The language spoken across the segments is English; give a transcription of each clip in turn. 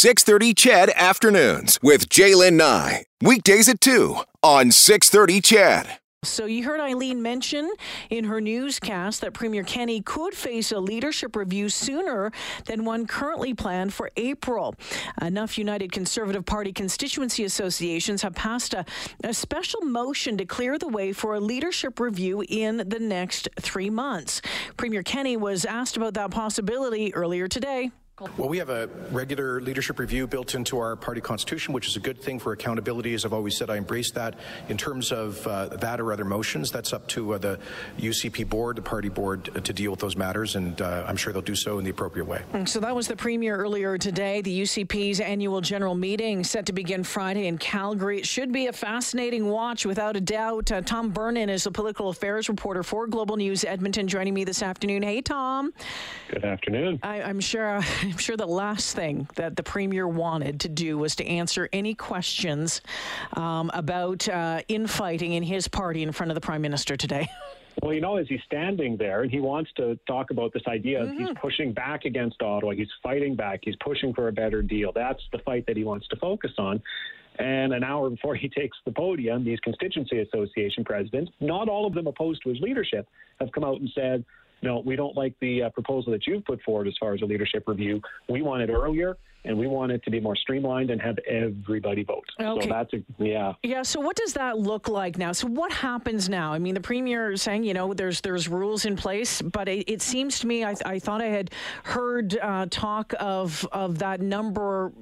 630 CHED Afternoons with Jaylen Nye. Weekdays at 2 on 630 CHED. So you heard Eileen mention in her newscast that Premier Kenney could face a leadership review sooner than one currently planned for April. Enough United Conservative Party constituency associations have passed a, a special motion to clear the way for a leadership review in the next three months. Premier Kenney was asked about that possibility earlier today. Well, we have a regular leadership review built into our party constitution, which is a good thing for accountability. As I've always said, I embrace that. In terms of uh, that or other motions, that's up to uh, the UCP board, the party board, uh, to deal with those matters, and uh, I'm sure they'll do so in the appropriate way. So that was the premier earlier today. The UCP's annual general meeting set to begin Friday in Calgary. It should be a fascinating watch, without a doubt. Uh, Tom Vernon is a political affairs reporter for Global News Edmonton, joining me this afternoon. Hey, Tom. Good afternoon. I, I'm sure. I'm sure the last thing that the premier wanted to do was to answer any questions um, about uh, infighting in his party in front of the prime minister today. Well, you know, as he's standing there and he wants to talk about this idea, mm-hmm. he's pushing back against Ottawa, he's fighting back, he's pushing for a better deal. That's the fight that he wants to focus on. And an hour before he takes the podium, these constituency association presidents, not all of them opposed to his leadership, have come out and said, no, we don't like the uh, proposal that you've put forward as far as a leadership review. We want it earlier, and we want it to be more streamlined and have everybody vote. Okay. So that's a, yeah. Yeah. So what does that look like now? So what happens now? I mean, the premier is saying, you know, there's there's rules in place, but it, it seems to me, I, I thought I had heard uh, talk of of that number,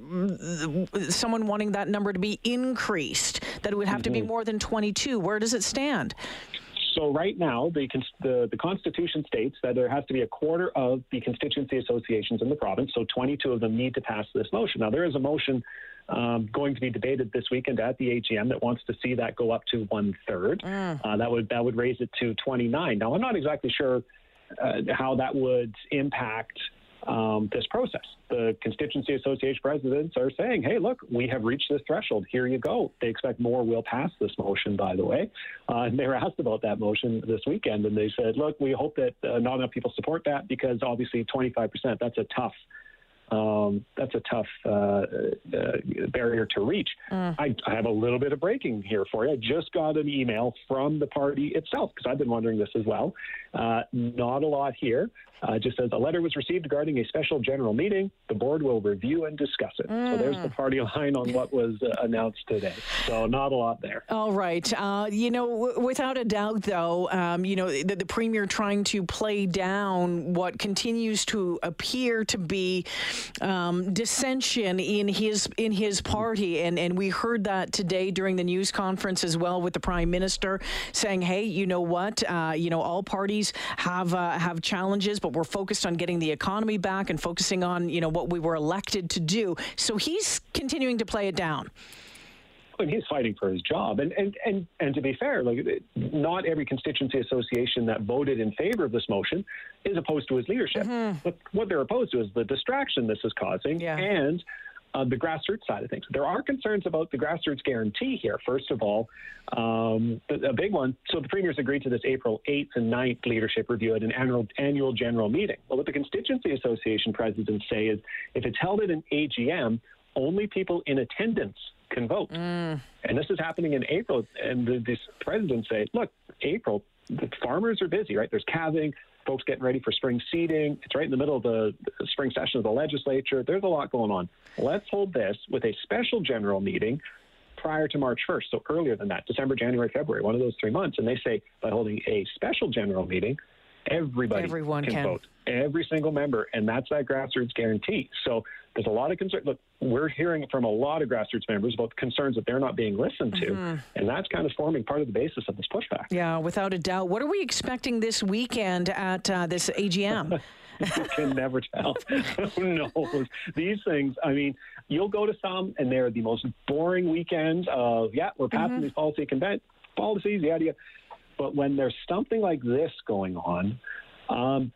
someone wanting that number to be increased, that it would have mm-hmm. to be mm-hmm. more than 22. Where does it stand? So right now, the, the, the Constitution states that there has to be a quarter of the constituency associations in the province. So 22 of them need to pass this motion. Now there is a motion um, going to be debated this weekend at the AGM that wants to see that go up to one third. Mm. Uh, that would that would raise it to 29. Now I'm not exactly sure uh, how that would impact um, this process. The constituency association presidents are saying, hey, look, we have reached this threshold. Here you go. They expect more will pass this motion, by the way. Uh, and they were asked about that motion this weekend, and they said, look, we hope that uh, not enough people support that because obviously 25%, that's a tough um, that's a tough uh, uh, barrier to reach. Mm. I, I, have a little bit of breaking here for you. I just got an email from the party itself because I've been wondering this as well. Uh, not a lot here. Uh, just says a letter was received regarding a special general meeting. The board will review and discuss it. Mm. So there's the mm. party line on what was uh, announced today. So not a lot there. All right. Uh, you know, w- without a doubt, though, um, you know, the, the, premier trying to play down what continues to appear to be um, dissension in his in his party, and and we heard that today during the news conference as well with the prime minister saying, "Hey, you know what? Uh, you know, all parties have uh, have challenges, but we're focused on getting the economy back and focusing on, you know, what we were elected to do. So he's continuing to play it down. And he's fighting for his job. And, and, and, and to be fair, like not every constituency association that voted in favor of this motion is opposed to his leadership. Mm-hmm. But what they're opposed to is the distraction this is causing yeah. and uh, the grassroots side of things. There are concerns about the grassroots guarantee here. First of all, um, a big one. So the premiers agreed to this April 8th and 9th leadership review at an annual, annual general meeting. Well, what the Constituency Association presidents say is if it's held at an AGM, only people in attendance can vote. Mm. And this is happening in April. And the, the presidents say, look, April, the farmers are busy, right? There's calving, folks getting ready for spring seeding. It's right in the middle of the spring session of the legislature. There's a lot going on. Let's hold this with a special general meeting prior to March 1st, so earlier than that, December, January, February, one of those three months. And they say by holding a special general meeting, everybody Everyone can, can, vote, every single member, and that's that grassroots guarantee. So there's a lot of concern. Look, we're hearing from a lot of grassroots members about concerns that they're not being listened to, mm-hmm. and that's kind of forming part of the basis of this pushback. Yeah, without a doubt. What are we expecting this weekend at uh, this AGM? you can never tell. Who knows? These things, I mean, you'll go to some and they're the most boring weekends of, yeah, we're passing mm-hmm. these policy convent policies, yada, yada. But when there's something like this going on, um,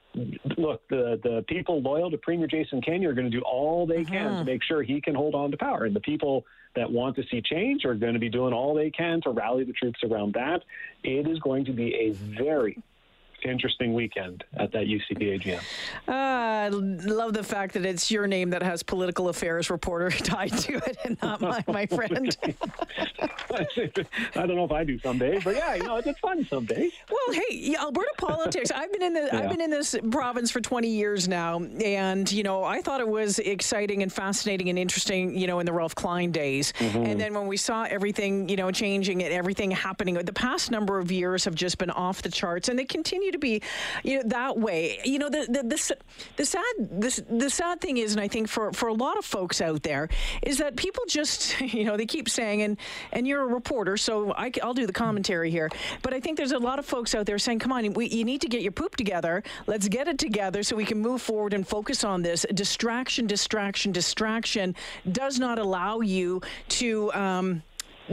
look, the, the people loyal to Premier Jason Kenney are going to do all they can uh-huh. to make sure he can hold on to power. And the people that want to see change are going to be doing all they can to rally the troops around that. It is going to be a very interesting weekend at that UCP AGM. Uh, love the fact that it's your name that has political affairs reporter tied to it and not my, my friend. I don't know if I do some days, but yeah, you know, it's fun some days. Well, hey, Alberta politics. I've been in the yeah. I've been in this province for 20 years now, and you know, I thought it was exciting and fascinating and interesting, you know, in the Ralph Klein days. Mm-hmm. And then when we saw everything, you know, changing and everything happening, the past number of years have just been off the charts, and they continue to be, you know, that way. You know, the the the, the sad the, the sad thing is, and I think for for a lot of folks out there, is that people just, you know, they keep saying, and and you're a reporter, so I, will do the commentary here, but I think there's a lot of folks out there saying, come on, we, you need to get your poop together. Let's get it together so we can move forward and focus on this. Distraction, distraction, distraction does not allow you to. Um,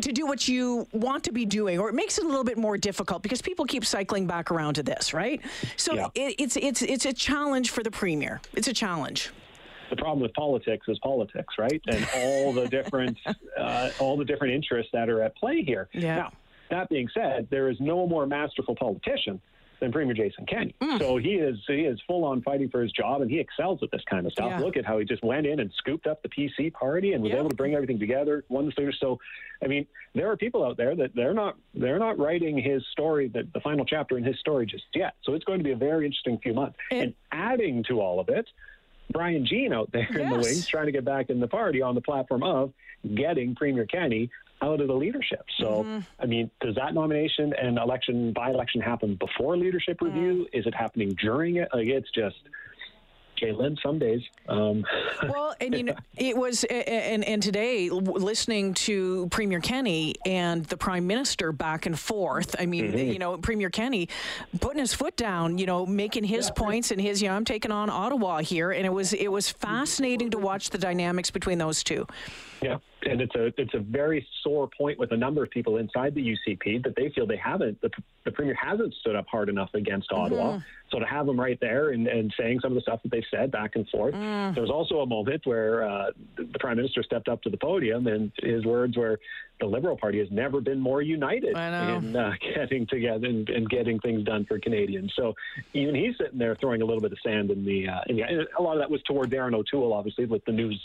to do what you want to be doing, or it makes it a little bit more difficult because people keep cycling back around to this, right? So yeah. it, it's it's it's a challenge for the premier. It's a challenge. The problem with politics is politics, right? And all the different uh, all the different interests that are at play here. Yeah. Now, that being said, there is no more masterful politician than Premier Jason Kenney. Mm. So he is he is full on fighting for his job, and he excels at this kind of stuff. Yeah. Look at how he just went in and scooped up the PC party and was yep. able to bring everything together. Won the. So, I mean, there are people out there that they're not they're not writing his story, that the final chapter in his story just yet. So it's going to be a very interesting few months. And, and adding to all of it. Brian Jean out there yes. in the wings trying to get back in the party on the platform of getting Premier Kenney out of the leadership. So, mm-hmm. I mean, does that nomination and election by election happen before leadership review? Mm. Is it happening during it? Like, it's just. Jalen, some days. Um. Well, and you know, it was, and and today, listening to Premier Kenney and the Prime Minister back and forth. I mean, mm-hmm. you know, Premier Kenney putting his foot down, you know, making his yeah. points and his, you know, I'm taking on Ottawa here, and it was it was fascinating to watch the dynamics between those two. Yeah, and it's a it's a very sore point with a number of people inside the UCP that they feel they haven't the, the premier hasn't stood up hard enough against mm-hmm. Ottawa. So to have them right there and, and saying some of the stuff that they said back and forth. Mm. There was also a moment where uh, the prime minister stepped up to the podium and his words were, "The Liberal Party has never been more united in uh, getting together and, and, getting things done for Canadians." So even he's sitting there throwing a little bit of sand in the uh, in the. a lot of that was toward Erin O'Toole, obviously, with the news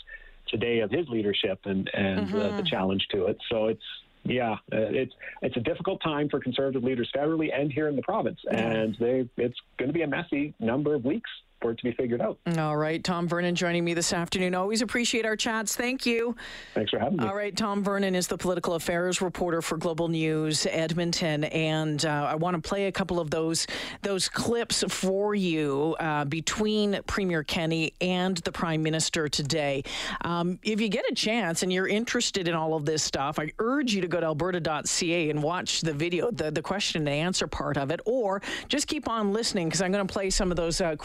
today of his leadership and and mm-hmm. uh, the mm-hmm. challenge to it. So it's yeah, uh, it's it's a difficult time for conservative leaders federally and here in the province, and they it's going to be a messy number of weeks for it to be figured out. All right. Tom Vernon joining me this afternoon. Always appreciate our chats. Thank you. Thanks for having me. All right. Tom Vernon is the political affairs reporter for Global News Edmonton. And uh, I want to play a couple of those, those clips for you uh, between Premier Kenney and the Prime Minister today. Um, if you get a chance and you're interested in all of this stuff, I urge you to go to alberta.ca and watch the video, the, the question and answer part of it, or just keep on listening because I'm going to play some of those uh,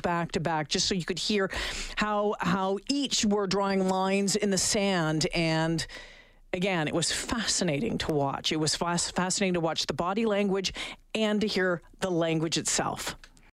back to back, just so you could hear how how each were drawing lines in the sand and again, it was fascinating to watch. It was fascinating to watch the body language and to hear the language itself.